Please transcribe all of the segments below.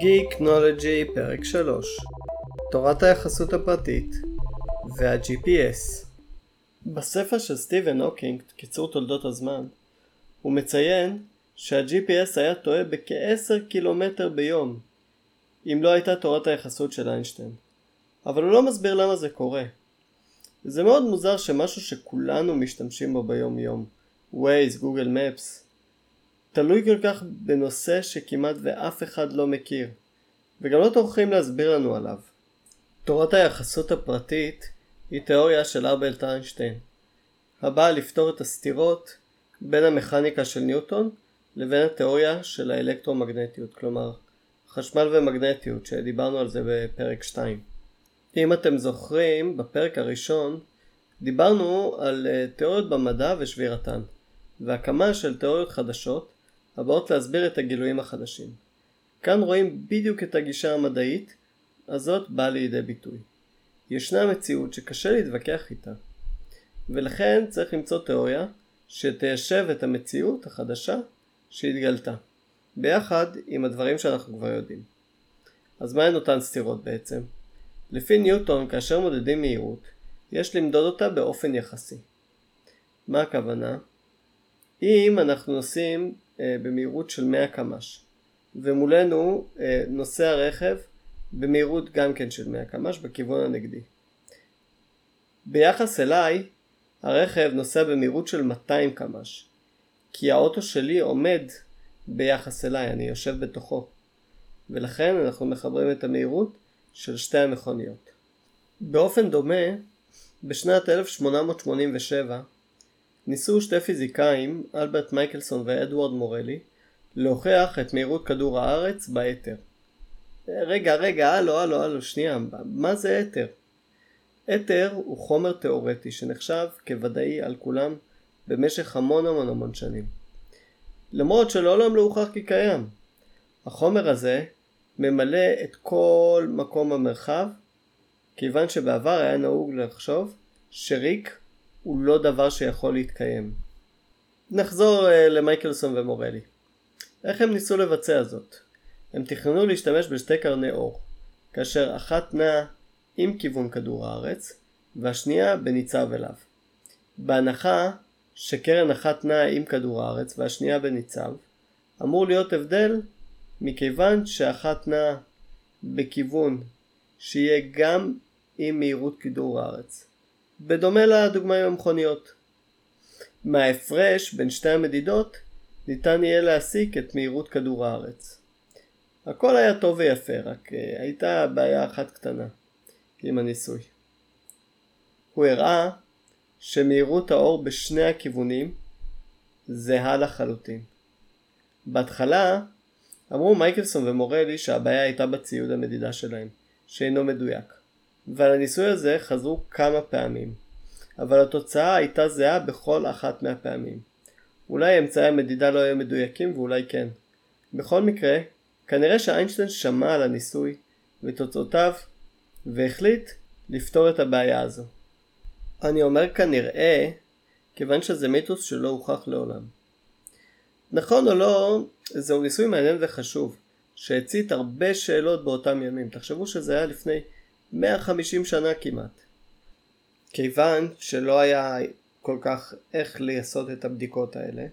Geeknology פרק 3 תורת היחסות הפרטית וה-GPS בספר של סטיבן הוקינג, קיצור תולדות הזמן, הוא מציין שה-GPS היה טועה בכ-10 קילומטר ביום אם לא הייתה תורת היחסות של איינשטיין. אבל הוא לא מסביר למה זה קורה. זה מאוד מוזר שמשהו שכולנו משתמשים בו ביום יום, Waze, Google Maps, תלוי כל כך בנושא שכמעט ואף אחד לא מכיר, וגם לא טורחים להסביר לנו עליו. תורת היחסות הפרטית היא תיאוריה של ארבלט איינשטיין, הבאה לפתור את הסתירות בין המכניקה של ניוטון לבין התיאוריה של האלקטרומגנטיות, כלומר חשמל ומגנטיות שדיברנו על זה בפרק 2. אם אתם זוכרים, בפרק הראשון דיברנו על אה, תיאוריות במדע ושבירתן, והקמה של תיאוריות חדשות הבאות להסביר את הגילויים החדשים. כאן רואים בדיוק את הגישה המדעית הזאת באה לידי ביטוי. ישנה מציאות שקשה להתווכח איתה, ולכן צריך למצוא תיאוריה שתיישב את המציאות החדשה שהתגלתה, ביחד עם הדברים שאנחנו כבר יודעים. אז מהן אותן סתירות בעצם? לפי ניוטון, כאשר מודדים מהירות, יש למדוד אותה באופן יחסי. מה הכוונה? אם אנחנו נוסעים במהירות של 100 קמ"ש ומולנו אה, נוסע רכב במהירות גם כן של 100 קמ"ש בכיוון הנגדי. ביחס אליי הרכב נוסע במהירות של 200 קמ"ש כי האוטו שלי עומד ביחס אליי, אני יושב בתוכו ולכן אנחנו מחברים את המהירות של שתי המכוניות. באופן דומה, בשנת 1887 ניסו שתי פיזיקאים, אלברט מייקלסון ואדוארד מורלי, להוכיח את מהירות כדור הארץ באתר. רגע, רגע, הלו, הלו, הלו, שנייה, מה זה אתר? אתר הוא חומר תאורטי שנחשב כוודאי על כולם במשך המון המון המון שנים. למרות שלעולם לא הוכח כי קיים. החומר הזה ממלא את כל מקום במרחב, כיוון שבעבר היה נהוג לחשוב שריק הוא לא דבר שיכול להתקיים. נחזור uh, למייקלסון ומורלי. איך הם ניסו לבצע זאת? הם תכננו להשתמש בשתי קרני אור, כאשר אחת נעה עם כיוון כדור הארץ, והשנייה בניצב אליו. בהנחה שקרן אחת נעה עם כדור הארץ והשנייה בניצב, אמור להיות הבדל מכיוון שאחת נעה בכיוון שיהיה גם עם מהירות כדור הארץ. בדומה לדוגמה עם המכוניות. מההפרש בין שתי המדידות ניתן יהיה להסיק את מהירות כדור הארץ. הכל היה טוב ויפה, רק uh, הייתה בעיה אחת קטנה עם הניסוי. הוא הראה שמהירות האור בשני הכיוונים זהה לחלוטין. בהתחלה אמרו מייקלסון ומורלי שהבעיה הייתה בציוד המדידה שלהם, שאינו מדויק. ועל הניסוי הזה חזרו כמה פעמים, אבל התוצאה הייתה זהה בכל אחת מהפעמים. אולי אמצעי המדידה לא היו מדויקים ואולי כן. בכל מקרה, כנראה שאיינשטיין שמע על הניסוי ותוצאותיו והחליט לפתור את הבעיה הזו. אני אומר כנראה, כיוון שזה מיתוס שלא הוכח לעולם. נכון או לא, זהו ניסוי מעניין וחשוב, שהצית הרבה שאלות באותם ימים. תחשבו שזה היה לפני 150 שנה כמעט. כיוון שלא היה כל כך איך לעשות את הבדיקות האלה,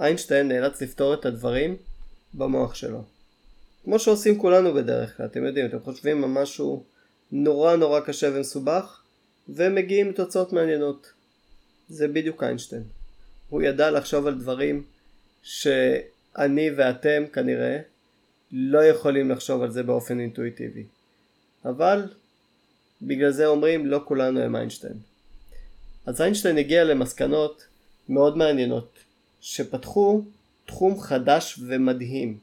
איינשטיין נאלץ לפתור את הדברים במוח שלו. כמו שעושים כולנו בדרך כלל, אתם יודעים, אתם חושבים על משהו נורא נורא קשה ומסובך, ומגיעים לתוצאות מעניינות. זה בדיוק איינשטיין. הוא ידע לחשוב על דברים שאני ואתם כנראה לא יכולים לחשוב על זה באופן אינטואיטיבי. אבל בגלל זה אומרים לא כולנו הם איינשטיין. אז איינשטיין הגיע למסקנות מאוד מעניינות שפתחו תחום חדש ומדהים.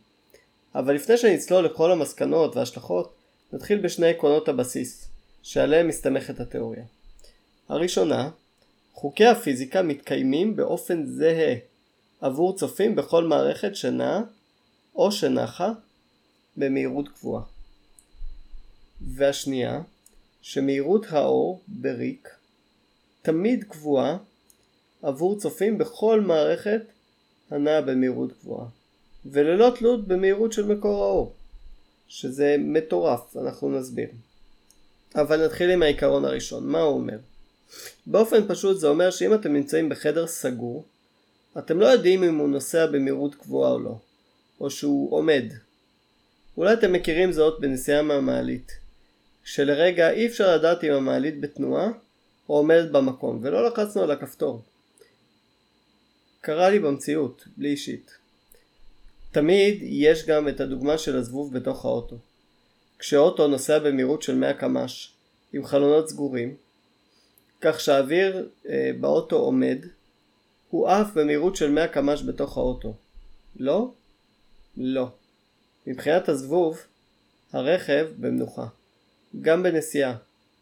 אבל לפני שנצלול לכל המסקנות וההשלכות נתחיל בשני עקרונות הבסיס שעליהם מסתמכת התיאוריה. הראשונה, חוקי הפיזיקה מתקיימים באופן זהה עבור צופים בכל מערכת שנעה או שנחה במהירות קבועה. והשנייה, שמהירות האור בריק תמיד קבועה עבור צופים בכל מערכת הנעה במהירות גבוהה וללא תלות במהירות של מקור האור שזה מטורף, אנחנו נסביר. אבל נתחיל עם העיקרון הראשון, מה הוא אומר? באופן פשוט זה אומר שאם אתם נמצאים בחדר סגור, אתם לא יודעים אם הוא נוסע במהירות קבועה או לא, או שהוא עומד. אולי אתם מכירים זאת בנסיעה מהמעלית, שלרגע אי אפשר לדעת אם המעלית בתנועה או עומדת במקום, ולא לחצנו על הכפתור. קרה לי במציאות, בלי אישית. תמיד יש גם את הדוגמה של הזבוב בתוך האוטו. כשאוטו נוסע במהירות של 100 קמ"ש עם חלונות סגורים, כך שהאוויר אה, באוטו עומד, הוא עף במהירות של 100 קמ"ש בתוך האוטו. לא? לא. מבחינת הזבוב, הרכב במנוחה. גם בנסיעה.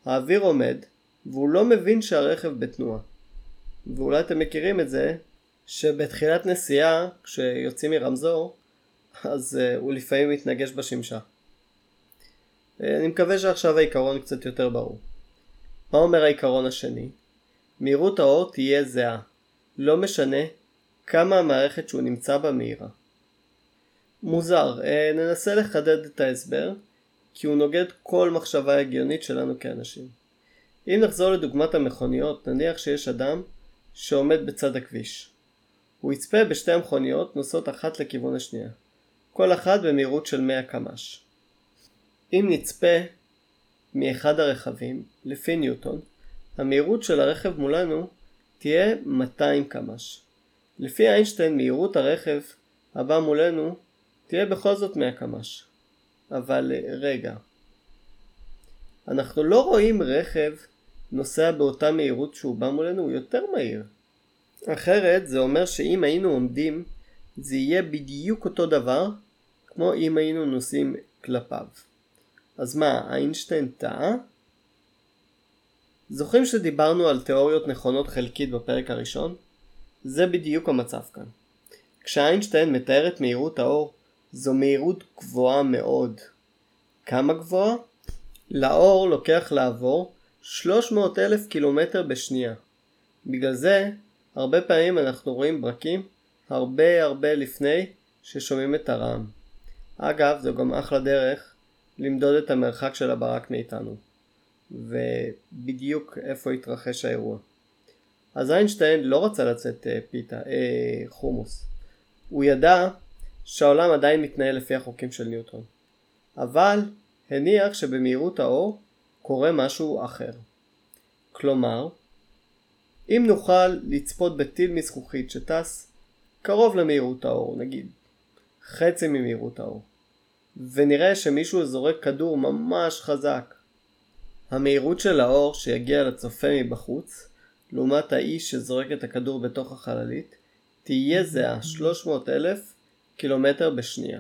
האוויר עומד, והוא לא מבין שהרכב בתנועה. ואולי אתם מכירים את זה, שבתחילת נסיעה, כשיוצאים מרמזור, אז uh, הוא לפעמים מתנגש בשמשה. Uh, אני מקווה שעכשיו העיקרון קצת יותר ברור. מה אומר העיקרון השני? מהירות האור תהיה זהה, לא משנה כמה המערכת שהוא נמצא בה מהירה. מוזר, uh, ננסה לחדד את ההסבר, כי הוא נוגד כל מחשבה הגיונית שלנו כאנשים. אם נחזור לדוגמת המכוניות, נניח שיש אדם שעומד בצד הכביש. הוא יצפה בשתי המכוניות נוסעות אחת לכיוון השנייה, כל אחת במהירות של 100 קמ"ש. אם נצפה מאחד הרכבים, לפי ניוטון, המהירות של הרכב מולנו תהיה 200 קמ"ש. לפי איינשטיין מהירות הרכב הבא מולנו תהיה בכל זאת 100 קמ"ש. אבל רגע, אנחנו לא רואים רכב נוסע באותה מהירות שהוא בא מולנו, הוא יותר מהיר. אחרת זה אומר שאם היינו עומדים זה יהיה בדיוק אותו דבר כמו אם היינו נוסעים כלפיו. אז מה, איינשטיין טעה? זוכרים שדיברנו על תיאוריות נכונות חלקית בפרק הראשון? זה בדיוק המצב כאן. כשאיינשטיין מתאר את מהירות האור, זו מהירות גבוהה מאוד. כמה גבוהה? לאור לוקח לעבור 300 אלף קילומטר בשנייה. בגלל זה, הרבה פעמים אנחנו רואים ברקים הרבה הרבה לפני ששומעים את הרעם. אגב, זו גם אחלה דרך למדוד את המרחק של הברק מאיתנו, ובדיוק איפה התרחש האירוע. אז איינשטיין לא רצה לצאת אה, פיתה, אה, חומוס. הוא ידע שהעולם עדיין מתנהל לפי החוקים של ניוטון. אבל הניח שבמהירות האור קורה משהו אחר. כלומר, אם נוכל לצפות בטיל מזכוכית שטס קרוב למהירות האור, נגיד חצי ממהירות האור, ונראה שמישהו זורק כדור ממש חזק, המהירות של האור שיגיע לצופה מבחוץ, לעומת האיש שזורק את הכדור בתוך החללית, תהיה זהה 300 אלף קילומטר בשנייה.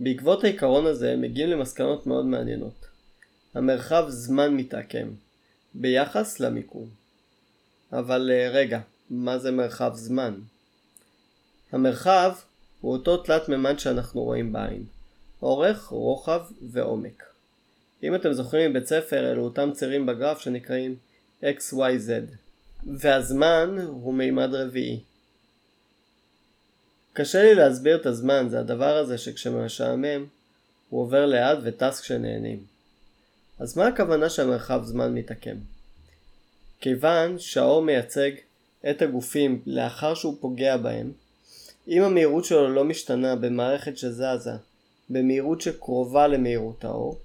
בעקבות העיקרון הזה מגיעים למסקנות מאוד מעניינות. המרחב זמן מתעקם, ביחס למיקום. אבל אה, רגע, מה זה מרחב זמן? המרחב הוא אותו תלת מימד שאנחנו רואים בעין, אורך, רוחב ועומק. אם אתם זוכרים מבית ספר אלו אותם צירים בגרף שנקראים XYZ, והזמן הוא מימד רביעי. קשה לי להסביר את הזמן, זה הדבר הזה שכשמשעמם הוא עובר לאט וטס כשנהנים. אז מה הכוונה שהמרחב זמן מתעקם? כיוון שהאור מייצג את הגופים לאחר שהוא פוגע בהם, אם המהירות שלו לא משתנה במערכת שזזה במהירות שקרובה למהירות האור,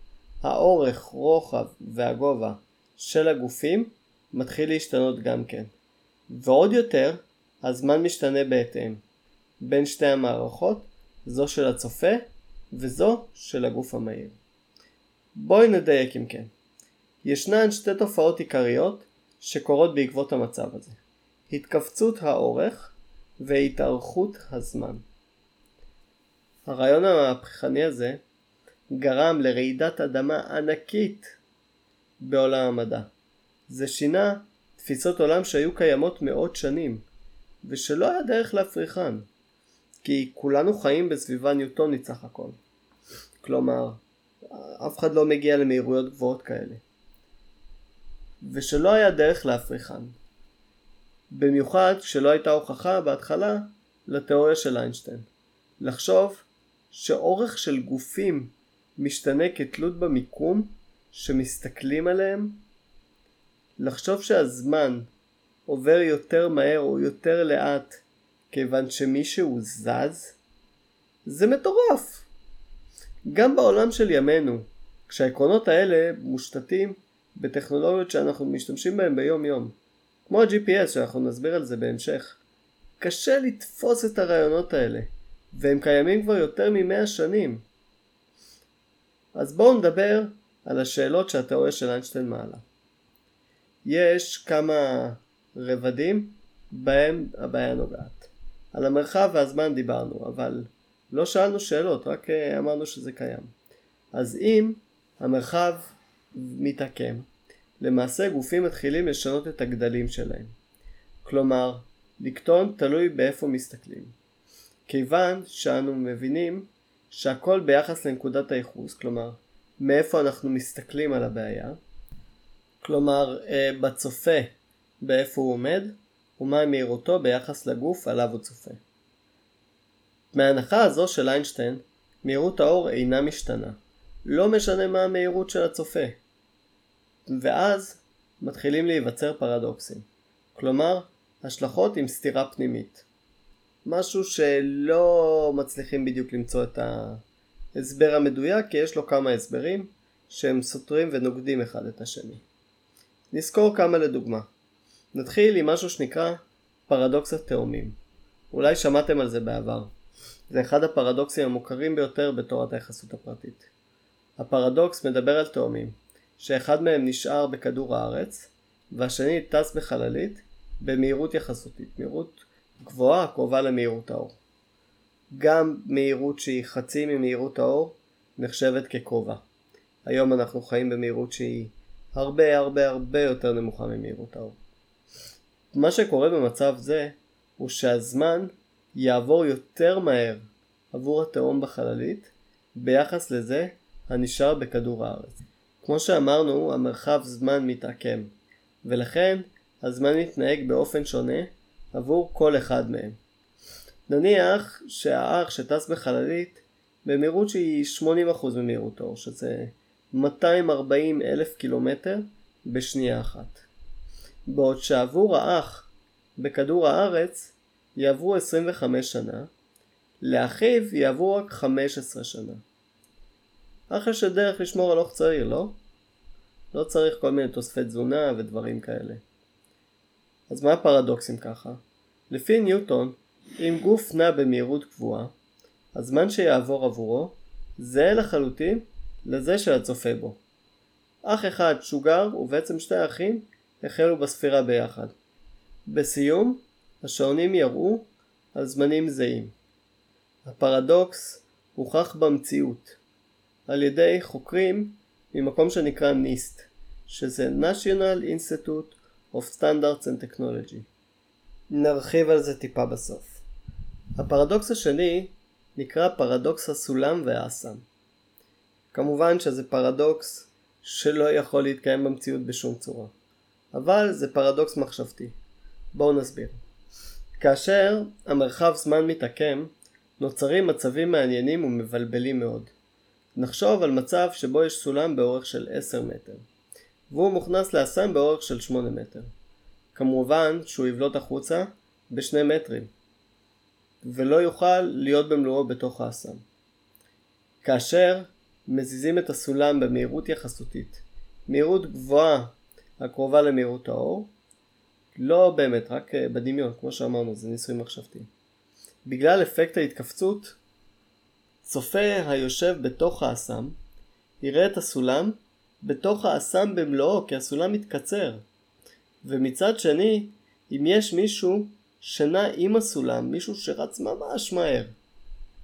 האורך, רוחב והגובה של הגופים מתחיל להשתנות גם כן. ועוד יותר, הזמן משתנה בהתאם. בין שתי המערכות, זו של הצופה וזו של הגוף המהיר. בואי נדייק אם כן. ישנן שתי תופעות עיקריות שקורות בעקבות המצב הזה. התכווצות האורך והתארכות הזמן. הרעיון המהפכני הזה גרם לרעידת אדמה ענקית בעולם המדע. זה שינה תפיסות עולם שהיו קיימות מאות שנים, ושלא היה דרך להפריכן, כי כולנו חיים בסביבה ניוטונית סך הכל. כלומר, אף אחד לא מגיע למהירויות גבוהות כאלה. ושלא היה דרך להפריכן. במיוחד כשלא הייתה הוכחה בהתחלה לתיאוריה של איינשטיין. לחשוב שאורך של גופים משתנה כתלות במיקום שמסתכלים עליהם? לחשוב שהזמן עובר יותר מהר או יותר לאט כיוון שמישהו זז? זה מטורף! גם בעולם של ימינו, כשהעקרונות האלה מושתתים בטכנולוגיות שאנחנו משתמשים בהן ביום יום, כמו ה-GPS שאנחנו נסביר על זה בהמשך, קשה לתפוס את הרעיונות האלה, והם קיימים כבר יותר ממאה שנים. אז בואו נדבר על השאלות שהתיאוריה של איינשטיין מעלה. יש כמה רבדים בהם הבעיה נוגעת. על המרחב והזמן דיברנו, אבל לא שאלנו שאלות, רק אה, אמרנו שזה קיים. אז אם המרחב מתעקם, למעשה גופים מתחילים לשנות את הגדלים שלהם. כלומר, לקטון תלוי באיפה מסתכלים. כיוון שאנו מבינים שהכל ביחס לנקודת הייחוס, כלומר, מאיפה אנחנו מסתכלים על הבעיה, כלומר, אה, בצופה באיפה הוא עומד, ומה מהירותו ביחס לגוף עליו הוא צופה. מההנחה הזו של איינשטיין, מהירות האור אינה משתנה. לא משנה מה המהירות של הצופה. ואז מתחילים להיווצר פרדוקסים. כלומר, השלכות עם סתירה פנימית. משהו שלא מצליחים בדיוק למצוא את ההסבר המדויק, כי יש לו כמה הסברים שהם סותרים ונוגדים אחד את השני. נזכור כמה לדוגמה. נתחיל עם משהו שנקרא פרדוקס התאומים. אולי שמעתם על זה בעבר. זה אחד הפרדוקסים המוכרים ביותר בתורת היחסות הפרטית. הפרדוקס מדבר על תאומים, שאחד מהם נשאר בכדור הארץ, והשני טס בחללית במהירות יחסותית, מהירות גבוהה קרובה למהירות האור. גם מהירות שהיא חצי ממהירות האור נחשבת כקרובה. היום אנחנו חיים במהירות שהיא הרבה הרבה הרבה יותר נמוכה ממהירות האור. מה שקורה במצב זה הוא שהזמן יעבור יותר מהר עבור התהום בחללית ביחס לזה הנשאר בכדור הארץ. כמו שאמרנו, המרחב זמן מתעקם, ולכן הזמן מתנהג באופן שונה עבור כל אחד מהם. נניח שהאח שטס בחללית במהירות שהיא 80% ממהירות האור, שזה 240 אלף קילומטר בשנייה אחת. בעוד שעבור האח בכדור הארץ יעברו 25 שנה, לאחיו יעברו רק 15 שנה. אך יש דרך לשמור על אוך צעיר, לא? לא צריך כל מיני תוספי תזונה ודברים כאלה. אז מה הפרדוקסים ככה? לפי ניוטון, אם גוף נע במהירות קבועה, הזמן שיעבור עבורו זהה לחלוטין לזה של הצופה בו. אח אחד שוגר ובעצם שתי אחים החלו בספירה ביחד. בסיום, השעונים יראו על זמנים זהים. הפרדוקס הוכח במציאות על ידי חוקרים ממקום שנקרא NIST, שזה National Institute of Standards and Technology. נרחיב על זה טיפה בסוף. הפרדוקס השני נקרא פרדוקס הסולם והאסם. כמובן שזה פרדוקס שלא יכול להתקיים במציאות בשום צורה. אבל זה פרדוקס מחשבתי. בואו נסביר. כאשר המרחב זמן מתעקם, נוצרים מצבים מעניינים ומבלבלים מאוד. נחשוב על מצב שבו יש סולם באורך של 10 מטר, והוא מוכנס לאסם באורך של 8 מטר. כמובן שהוא יבלוט החוצה בשני מטרים, ולא יוכל להיות במלואו בתוך האסם. כאשר מזיזים את הסולם במהירות יחסותית, מהירות גבוהה הקרובה למהירות האור, לא באמת, רק אה, בדמיון, כמו שאמרנו, זה ניסוי מחשבתי. בגלל אפקט ההתכווצות, צופה היושב בתוך האסם יראה את הסולם בתוך האסם במלואו, כי הסולם מתקצר. ומצד שני, אם יש מישהו שנע עם הסולם, מישהו שרץ ממש מהר,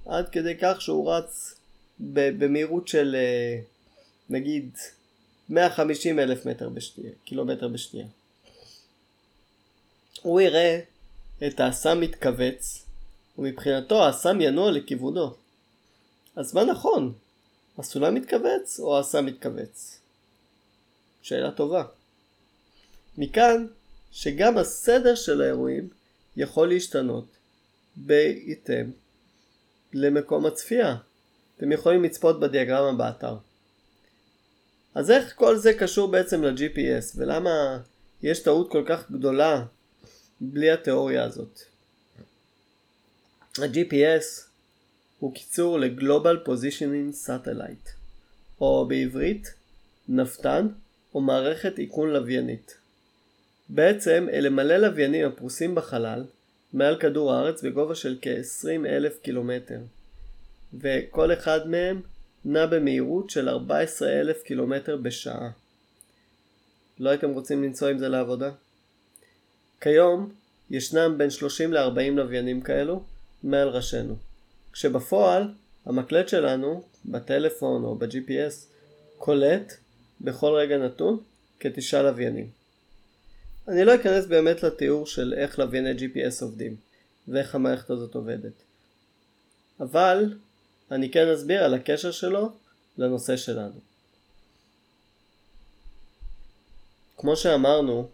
עד כדי כך שהוא רץ במהירות של אה, נגיד 150 אלף מטר בשנייה, קילומטר בשנייה. הוא יראה את האסם מתכווץ, ומבחינתו האסם ינוע לכיוונו. אז מה נכון? הסולם מתכווץ או האסם מתכווץ? שאלה טובה. מכאן שגם הסדר של האירועים יכול להשתנות בהתאם למקום הצפייה. אתם יכולים לצפות בדיאגרמה באתר. אז איך כל זה קשור בעצם ל-GPS ולמה יש טעות כל כך גדולה בלי התיאוריה הזאת? ה-GPS הוא קיצור ל-Global Positioning Satellite, או בעברית נפתן או מערכת איכון לוויינית. בעצם אלה מלא לוויינים הפרוסים בחלל מעל כדור הארץ בגובה של כ-20 אלף קילומטר, וכל אחד מהם נע במהירות של 14 אלף קילומטר בשעה. לא הייתם רוצים לנסוע עם זה לעבודה? כיום ישנם בין 30 ל-40 לוויינים כאלו מעל ראשינו, כשבפועל המקלט שלנו, בטלפון או ב-GPS, קולט בכל רגע נתון כתשעה לוויינים. אני לא אכנס באמת לתיאור של איך לווייני GPS עובדים ואיך המערכת הזאת עובדת. אבל אני כן אסביר על הקשר שלו לנושא שלנו. כמו שאמרנו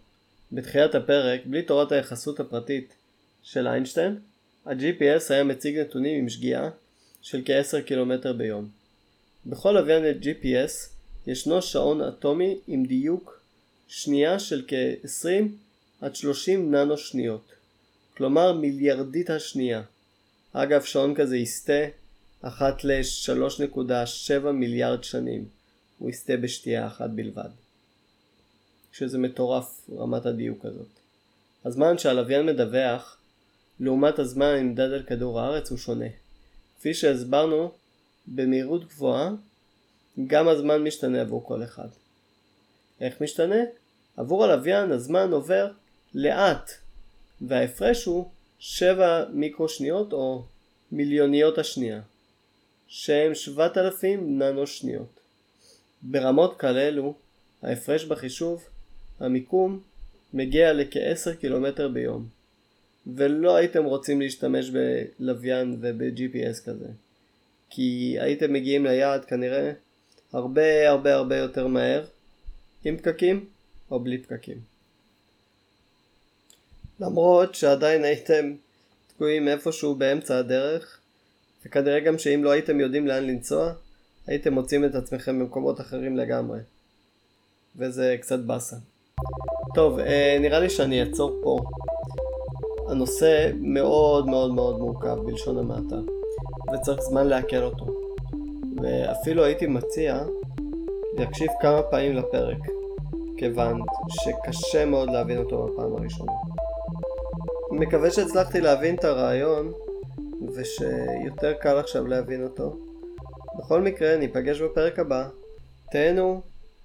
בתחילת הפרק, בלי תורת היחסות הפרטית של איינשטיין, ה-GPS היה מציג נתונים עם שגיאה של כ-10 קילומטר ביום. בכל לוויין GPS ישנו שעון אטומי עם דיוק שנייה של כ-20 עד 30 ננו שניות, כלומר מיליארדית השנייה. אגב, שעון כזה יסטה אחת ל-3.7 מיליארד שנים. הוא יסטה בשתייה אחת בלבד. שזה מטורף רמת הדיוק הזאת. הזמן שהלוויין מדווח לעומת הזמן הנמדד על כדור הארץ הוא שונה. כפי שהסברנו, במהירות גבוהה גם הזמן משתנה עבור כל אחד. איך משתנה? עבור הלוויין הזמן עובר לאט וההפרש הוא 7 מיקרו שניות או מיליוניות השנייה שהם 7,000 ננו שניות. ברמות כאלו ההפרש בחישוב המיקום מגיע לכ-10 קילומטר ביום ולא הייתם רוצים להשתמש בלוויין וב-GPS כזה כי הייתם מגיעים ליעד כנראה הרבה הרבה הרבה יותר מהר עם פקקים או בלי פקקים. למרות שעדיין הייתם תקועים איפשהו באמצע הדרך וכנראה גם שאם לא הייתם יודעים לאן לנסוע הייתם מוצאים את עצמכם במקומות אחרים לגמרי וזה קצת באסה. טוב, אה, נראה לי שאני אעצור פה. הנושא מאוד מאוד מאוד מורכב בלשון המעטה וצריך זמן לעכל אותו ואפילו הייתי מציע להקשיב כמה פעמים לפרק כיוון שקשה מאוד להבין אותו בפעם הראשונה. מקווה שהצלחתי להבין את הרעיון ושיותר קל עכשיו להבין אותו. בכל מקרה ניפגש בפרק הבא. תהנו